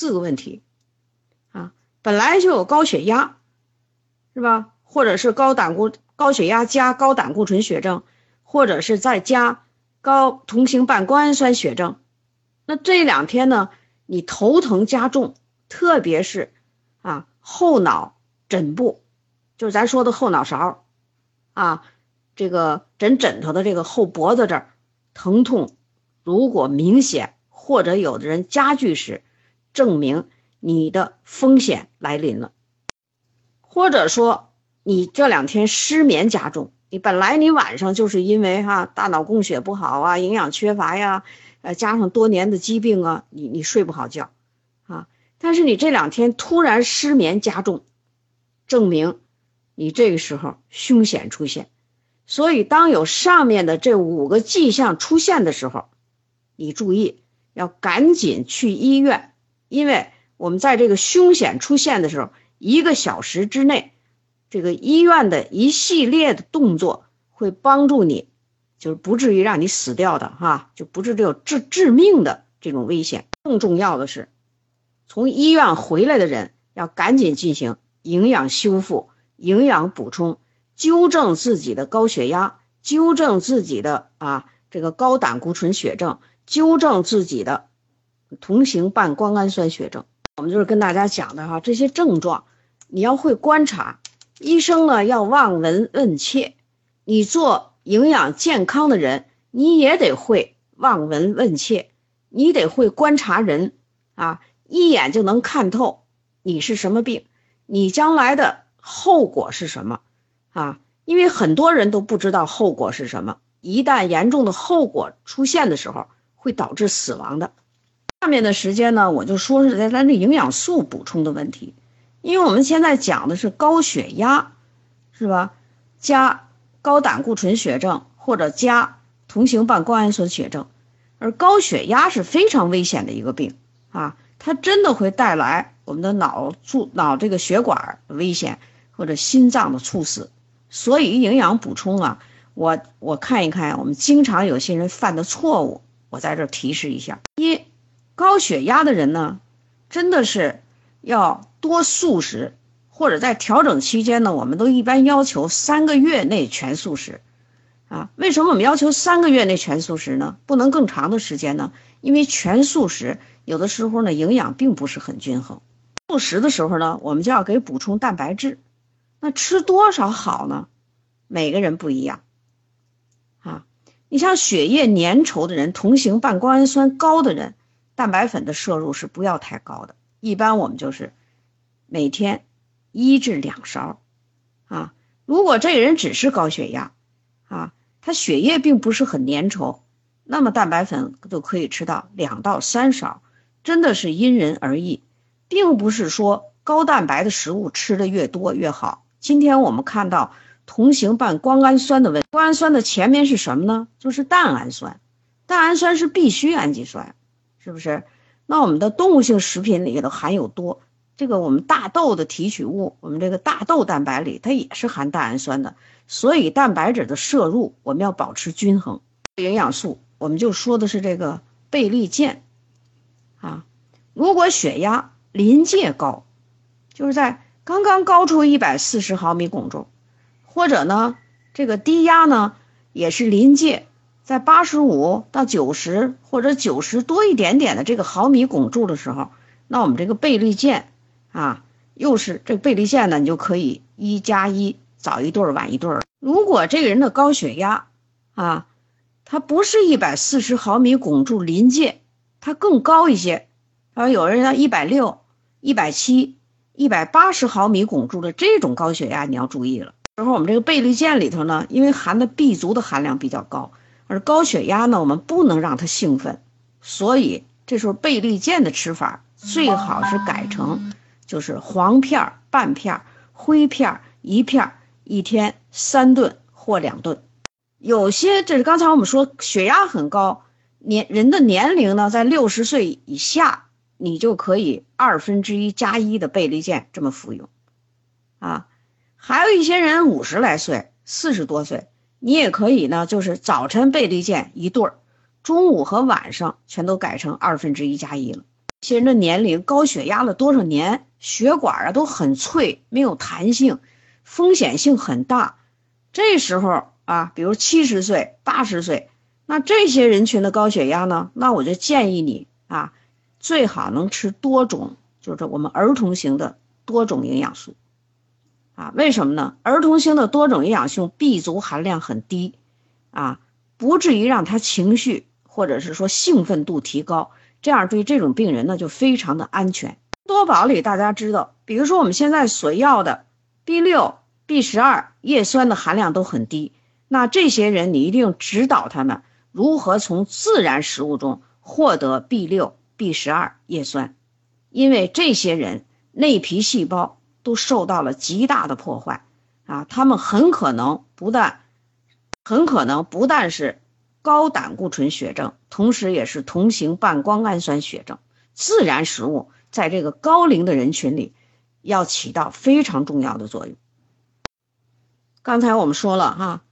四个问题啊，本来就有高血压，是吧？或者是高胆固高血压加高胆固醇血症，或者是再加高同型半胱氨酸血症，那这两天呢，你头疼加重，特别是啊后脑枕部，就是咱说的后脑勺，啊，这个枕枕头的这个后脖子这儿疼痛，如果明显。或者有的人加剧时，证明你的风险来临了。或者说你这两天失眠加重，你本来你晚上就是因为哈大脑供血不好啊，营养缺乏呀，呃加上多年的疾病啊，你你睡不好觉啊。但是你这两天突然失眠加重，证明你这个时候凶险出现。所以当有上面的这五个迹象出现的时候，你注意。要赶紧去医院，因为我们在这个凶险出现的时候，一个小时之内，这个医院的一系列的动作会帮助你，就是不至于让你死掉的哈，就不是这种致致命的这种危险。更重要的是，从医院回来的人要赶紧进行营养修复、营养补充，纠正自己的高血压，纠正自己的啊这个高胆固醇血症。纠正自己的同型半胱氨酸血症，我们就是跟大家讲的哈，这些症状你要会观察，医生呢要望闻问切，你做营养健康的人，你也得会望闻问切，你得会观察人啊，一眼就能看透你是什么病，你将来的后果是什么啊？因为很多人都不知道后果是什么，一旦严重的后果出现的时候。会导致死亡的。下面的时间呢，我就说是在咱这营养素补充的问题，因为我们现在讲的是高血压，是吧？加高胆固醇血症或者加同型半胱氨酸血症，而高血压是非常危险的一个病啊，它真的会带来我们的脑猝脑这个血管危险或者心脏的猝死。所以营养补充啊，我我看一看，我们经常有些人犯的错误。我在这提示一下：一，高血压的人呢，真的是要多素食，或者在调整期间呢，我们都一般要求三个月内全素食。啊，为什么我们要求三个月内全素食呢？不能更长的时间呢？因为全素食有的时候呢，营养并不是很均衡。素食的时候呢，我们就要给补充蛋白质。那吃多少好呢？每个人不一样。啊你像血液粘稠的人，同型半胱氨酸高的人，蛋白粉的摄入是不要太高的。一般我们就是每天一至两勺，啊，如果这个人只是高血压，啊，他血液并不是很粘稠，那么蛋白粉就可以吃到两到三勺，真的是因人而异，并不是说高蛋白的食物吃的越多越好。今天我们看到。同型半胱氨酸的问，胱氨酸的前面是什么呢？就是蛋氨酸，蛋氨酸是必需氨基酸，是不是？那我们的动物性食品里头含有多，这个我们大豆的提取物，我们这个大豆蛋白里它也是含蛋氨酸的，所以蛋白质的摄入我们要保持均衡。营养素我们就说的是这个倍利健，啊，如果血压临界高，就是在刚刚高出一百四十毫米汞柱。或者呢，这个低压呢也是临界，在八十五到九十或者九十多一点点的这个毫米汞柱的时候，那我们这个倍率键啊，又是这个倍率键呢，你就可以一加一，早一对儿晚一对儿。如果这个人的高血压啊，它不是一百四十毫米汞柱临界，它更高一些，啊，有人要一百六、一百七、一百八十毫米汞柱的这种高血压，你要注意了。然后我们这个倍率键里头呢，因为含的 B 族的含量比较高，而高血压呢，我们不能让它兴奋，所以这时候倍立健的吃法最好是改成就是黄片、半片、灰片一片，一天三顿或两顿。有些这是刚才我们说血压很高，年人的年龄呢在六十岁以下，你就可以二分之一加一的倍立健这么服用，啊。还有一些人五十来岁、四十多岁，你也可以呢，就是早晨倍立健一对儿，中午和晚上全都改成二分之一加一了。这些人的年龄、高血压了多少年，血管啊都很脆，没有弹性，风险性很大。这时候啊，比如七十岁、八十岁，那这些人群的高血压呢，那我就建议你啊，最好能吃多种，就是我们儿童型的多种营养素。啊，为什么呢？儿童型的多种营养素 B 族含量很低，啊，不至于让他情绪或者是说兴奋度提高，这样对这种病人呢就非常的安全。多宝里大家知道，比如说我们现在所要的 B 六、B 十二叶酸的含量都很低，那这些人你一定指导他们如何从自然食物中获得 B 六、B 十二叶酸，因为这些人内皮细胞。都受到了极大的破坏，啊，他们很可能不但很可能不但是高胆固醇血症，同时也是同型半胱氨酸血症。自然食物在这个高龄的人群里要起到非常重要的作用。刚才我们说了哈，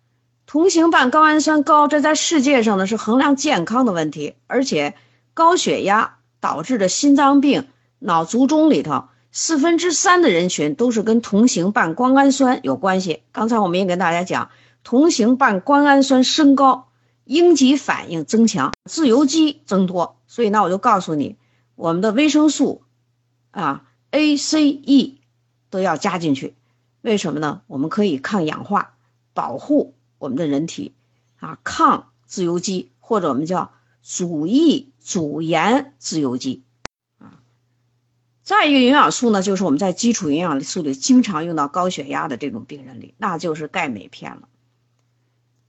同型半胱氨酸高，这在世界上呢是衡量健康的问题，而且高血压导致的心脏病、脑卒中里头。四分之三的人群都是跟同型半胱氨酸有关系。刚才我们也跟大家讲，同型半胱氨酸升高，应激反应增强，自由基增多。所以呢，我就告诉你，我们的维生素啊 A、C、E 都要加进去。为什么呢？我们可以抗氧化，保护我们的人体啊，抗自由基，或者我们叫阻抑阻延自由基。再一个营养素呢，就是我们在基础营养素里经常用到高血压的这种病人里，那就是钙镁片了。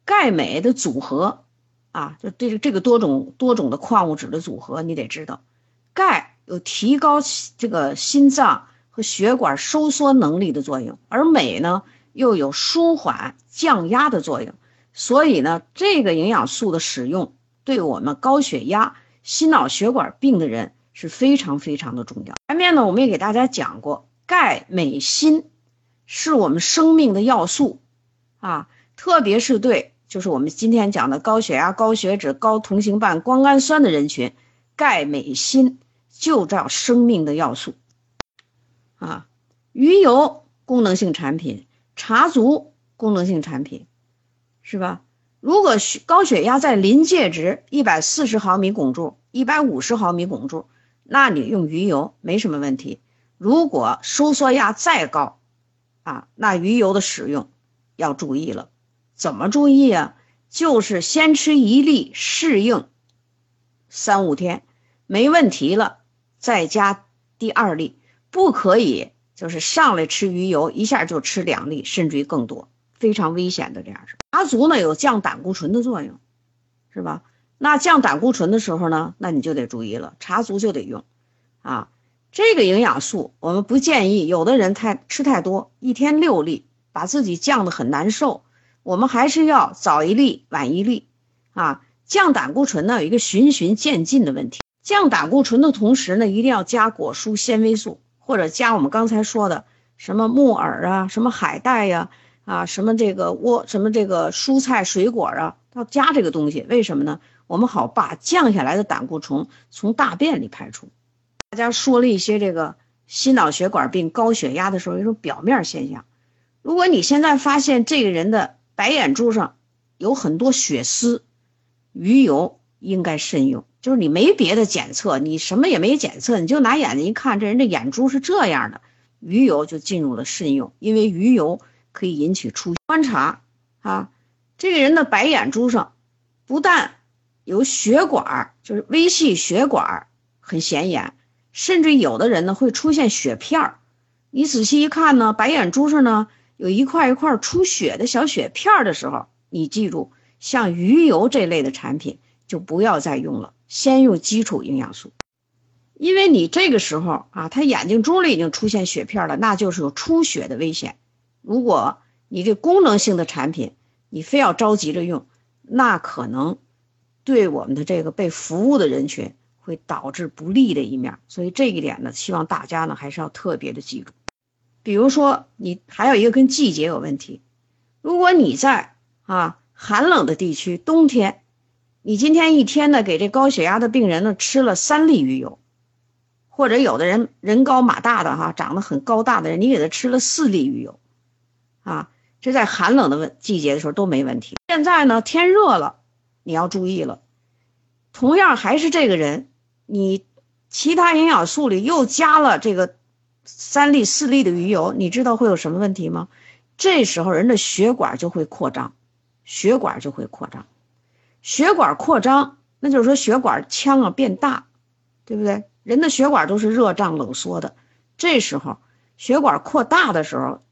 钙镁的组合啊，就这这个多种多种的矿物质的组合，你得知道，钙有提高这个心脏和血管收缩能力的作用，而镁呢又有舒缓降压的作用。所以呢，这个营养素的使用对我们高血压、心脑血管病的人。是非常非常的重要。前面呢，我们也给大家讲过，钙、镁、锌是我们生命的要素啊，特别是对就是我们今天讲的高血压、高血脂、高同型半胱氨酸的人群，钙、镁、锌就叫生命的要素啊。鱼油功能性产品，茶足功能性产品，是吧？如果血高血压在临界值一百四十毫米汞柱、一百五十毫米汞柱。那你用鱼油没什么问题。如果收缩压再高，啊，那鱼油的使用要注意了。怎么注意啊？就是先吃一粒适应三五天，没问题了再加第二粒，不可以就是上来吃鱼油一下就吃两粒，甚至于更多，非常危险的这样是。茶足呢有降胆固醇的作用，是吧？那降胆固醇的时候呢，那你就得注意了，茶足就得用，啊，这个营养素我们不建议有的人太吃太多，一天六粒，把自己降得很难受。我们还是要早一粒晚一粒，啊，降胆固醇呢有一个循序渐进的问题，降胆固醇的同时呢，一定要加果蔬纤维素，或者加我们刚才说的什么木耳啊，什么海带呀，啊，什么这个窝，什么这个蔬菜水果啊，要加这个东西，为什么呢？我们好把降下来的胆固醇从大便里排出。大家说了一些这个心脑血管病、高血压的时候一种表面现象。如果你现在发现这个人的白眼珠上有很多血丝，鱼油应该慎用。就是你没别的检测，你什么也没检测，你就拿眼睛一看，这人的眼珠是这样的，鱼油就进入了慎用，因为鱼油可以引起出。观察啊，这个人的白眼珠上不但有血管，就是微细血管很显眼，甚至有的人呢会出现血片儿。你仔细一看呢，白眼珠上呢有一块一块出血的小血片儿的时候，你记住，像鱼油这类的产品就不要再用了，先用基础营养素。因为你这个时候啊，他眼睛珠里已经出现血片了，那就是有出血的危险。如果你这功能性的产品，你非要着急着用，那可能。对我们的这个被服务的人群会导致不利的一面，所以这一点呢，希望大家呢还是要特别的记住。比如说，你还有一个跟季节有问题，如果你在啊寒冷的地区，冬天，你今天一天呢给这高血压的病人呢吃了三粒鱼油，或者有的人人高马大的哈，长得很高大的人，你给他吃了四粒鱼油，啊，这在寒冷的问季节的时候都没问题。现在呢，天热了，你要注意了。同样还是这个人，你其他营养素里又加了这个三粒四粒的鱼油，你知道会有什么问题吗？这时候人的血管就会扩张，血管就会扩张，血管扩张，那就是说血管腔啊变大，对不对？人的血管都是热胀冷缩的，这时候血管扩大的时候，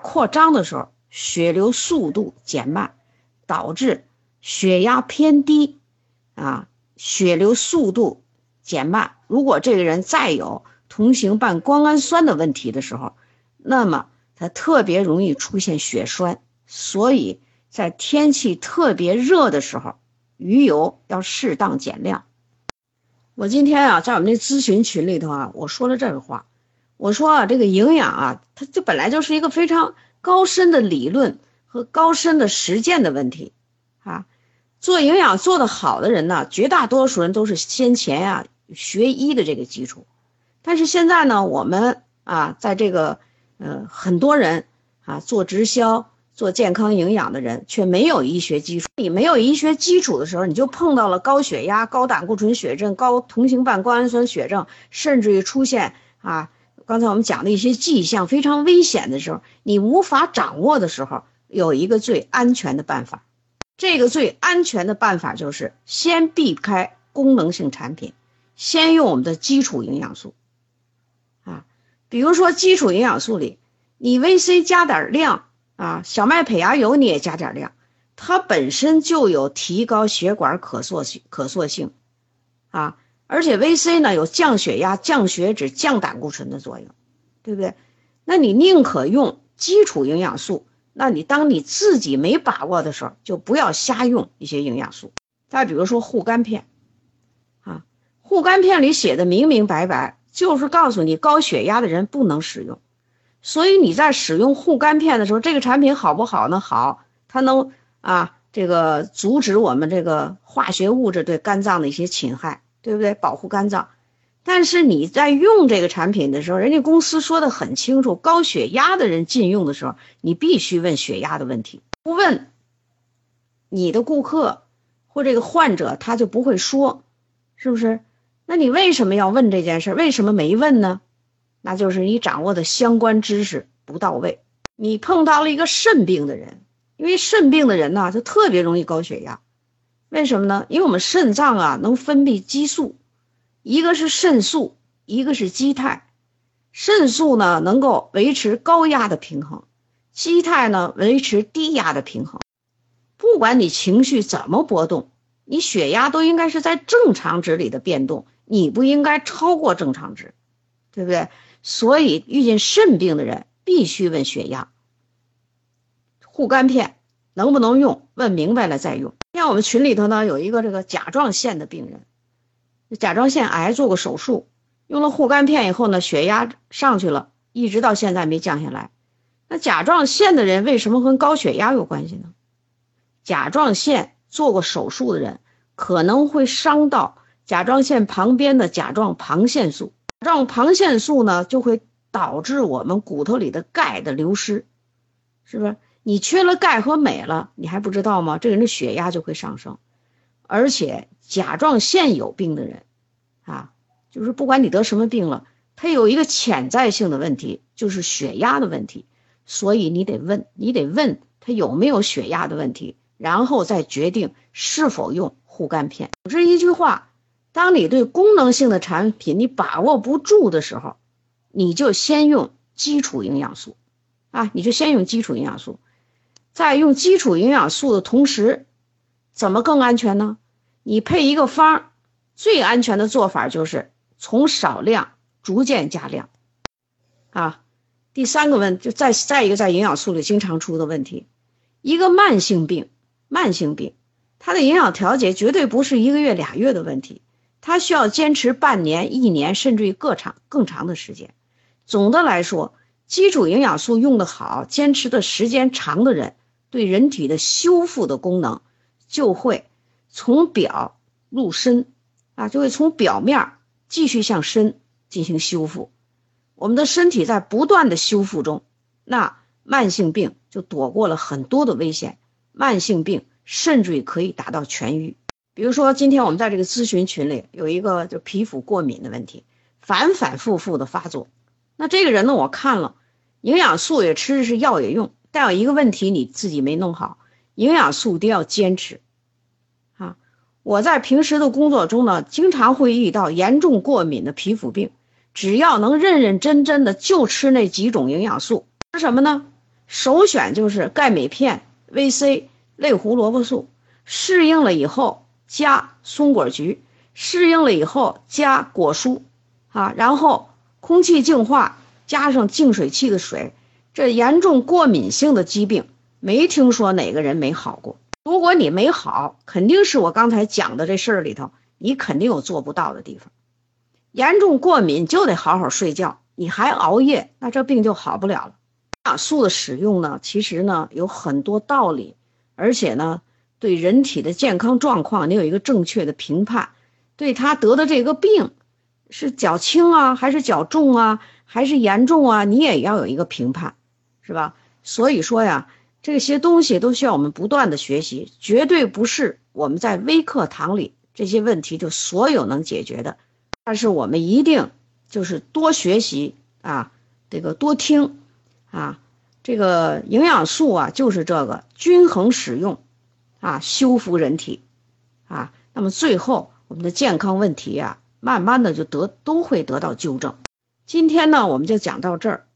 扩张的时候，血流速度减慢，导致血压偏低，啊，血流速度减慢。如果这个人再有同型半胱氨酸的问题的时候，那么他特别容易出现血栓。所以在天气特别热的时候，鱼油要适当减量。我今天啊，在我们那咨询群里头啊，我说了这个话，我说啊，这个营养啊，它就本来就是一个非常高深的理论和高深的实践的问题，啊，做营养做得好的人呢，绝大多数人都是先前呀学医的这个基础，但是现在呢，我们啊，在这个呃很多人啊做直销。做健康营养的人却没有医学基础，你没有医学基础的时候，你就碰到了高血压、高胆固醇血症、高同型半胱氨酸血症，甚至于出现啊，刚才我们讲的一些迹象非常危险的时候，你无法掌握的时候，有一个最安全的办法，这个最安全的办法就是先避开功能性产品，先用我们的基础营养素，啊，比如说基础营养素里，你 VC 加点量。啊，小麦胚芽油你也加点量，它本身就有提高血管可塑性、可塑性，啊，而且 VC 呢有降血压、降血脂、降胆固醇的作用，对不对？那你宁可用基础营养素，那你当你自己没把握的时候，就不要瞎用一些营养素。再比如说护肝片，啊，护肝片里写的明明白白，就是告诉你高血压的人不能使用。所以你在使用护肝片的时候，这个产品好不好呢？好，它能啊，这个阻止我们这个化学物质对肝脏的一些侵害，对不对？保护肝脏。但是你在用这个产品的时候，人家公司说的很清楚，高血压的人禁用的时候，你必须问血压的问题。不问，你的顾客或这个患者他就不会说，是不是？那你为什么要问这件事？为什么没问呢？那就是你掌握的相关知识不到位。你碰到了一个肾病的人，因为肾病的人呢，就特别容易高血压。为什么呢？因为我们肾脏啊能分泌激素，一个是肾素，一个是肌肽。肾素呢能够维持高压的平衡，肌肽呢维持低压的平衡。不管你情绪怎么波动，你血压都应该是在正常值里的变动，你不应该超过正常值，对不对？所以遇见肾病的人必须问血压、护肝片能不能用，问明白了再用。像我们群里头呢有一个这个甲状腺的病人，甲状腺癌做过手术，用了护肝片以后呢血压上去了，一直到现在没降下来。那甲状腺的人为什么跟高血压有关系呢？甲状腺做过手术的人可能会伤到甲状腺旁边的甲状旁腺素。甲状旁腺素呢，就会导致我们骨头里的钙的流失，是不是？你缺了钙和镁了，你还不知道吗？这个人的血压就会上升。而且甲状腺有病的人，啊，就是不管你得什么病了，他有一个潜在性的问题，就是血压的问题。所以你得问，你得问他有没有血压的问题，然后再决定是否用护肝片。总之一句话。当你对功能性的产品你把握不住的时候，你就先用基础营养素，啊，你就先用基础营养素，在用基础营养素的同时，怎么更安全呢？你配一个方，最安全的做法就是从少量逐渐加量，啊，第三个问就再再一个在营养素里经常出的问题，一个慢性病，慢性病，它的营养调节绝对不是一个月俩月的问题。它需要坚持半年、一年，甚至于更长、更长的时间。总的来说，基础营养素用的好、坚持的时间长的人，对人体的修复的功能就会从表入深，啊，就会从表面继续向深，进行修复。我们的身体在不断的修复中，那慢性病就躲过了很多的危险，慢性病甚至于可以达到痊愈。比如说，今天我们在这个咨询群里有一个就皮肤过敏的问题，反反复复的发作。那这个人呢，我看了，营养素也吃，是药也用，但有一个问题你自己没弄好，营养素一定要坚持。我在平时的工作中呢，经常会遇到严重过敏的皮肤病，只要能认认真真的就吃那几种营养素，吃什么呢？首选就是钙镁片、VC、类胡萝卜素，适应了以后。加松果菊，适应了以后加果蔬，啊，然后空气净化加上净水器的水，这严重过敏性的疾病没听说哪个人没好过。如果你没好，肯定是我刚才讲的这事儿里头，你肯定有做不到的地方。严重过敏就得好好睡觉，你还熬夜，那这病就好不了了。营养素的使用呢，其实呢有很多道理，而且呢。对人体的健康状况，你有一个正确的评判；对他得的这个病是较轻啊，还是较重啊，还是严重啊，你也要有一个评判，是吧？所以说呀，这些东西都需要我们不断的学习，绝对不是我们在微课堂里这些问题就所有能解决的。但是我们一定就是多学习啊，这个多听啊，这个营养素啊，就是这个均衡使用。啊，修复人体，啊，那么最后我们的健康问题呀，慢慢的就得都会得到纠正。今天呢，我们就讲到这儿。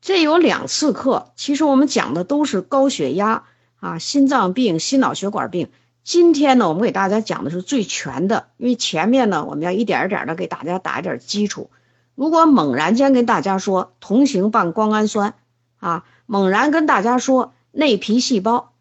这有两次课，其实我们讲的都是高血压啊、心脏病、心脑血管病。今天呢，我们给大家讲的是最全的，因为前面呢，我们要一点一点的给大家打一点基础。如果猛然间跟大家说同型半胱氨酸啊，猛然跟大家说内皮细胞。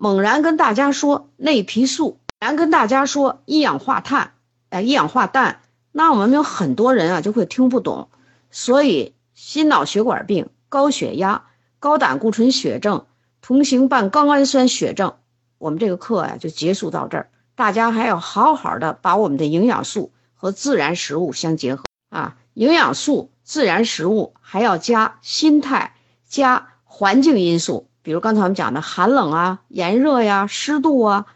猛然跟大家说内皮素，然跟大家说一氧化碳，哎，一氧化氮，那我们有很多人啊就会听不懂。所以心脑血管病、高血压、高胆固醇血症、同型半胱氨酸血症，我们这个课呀就结束到这儿。大家还要好好的把我们的营养素和自然食物相结合啊，营养素、自然食物还要加心态、加环境因素。比如刚才我们讲的寒冷啊、炎热呀、湿度啊，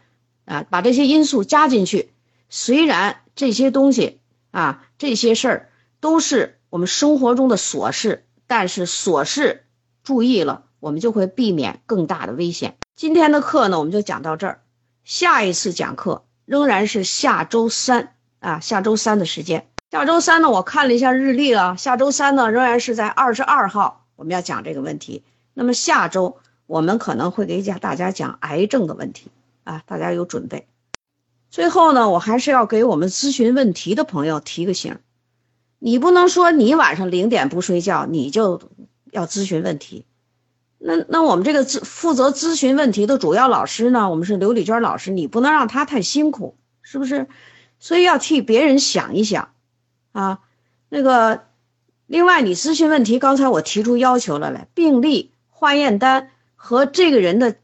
啊，把这些因素加进去。虽然这些东西啊、这些事儿都是我们生活中的琐事，但是琐事注意了，我们就会避免更大的危险。今天的课呢，我们就讲到这儿。下一次讲课仍然是下周三啊，下周三的时间。下周三呢，我看了一下日历啊，下周三呢仍然是在二十二号，我们要讲这个问题。那么下周。我们可能会给讲大家讲癌症的问题啊，大家有准备。最后呢，我还是要给我们咨询问题的朋友提个醒：你不能说你晚上零点不睡觉，你就要咨询问题。那那我们这个咨负责咨询问题的主要老师呢，我们是刘丽娟老师，你不能让他太辛苦，是不是？所以要替别人想一想啊。那个，另外你咨询问题，刚才我提出要求了嘞，病历、化验单。和这个人的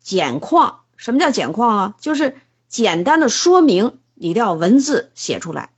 简况，什么叫简况啊？就是简单的说明，你一定要文字写出来。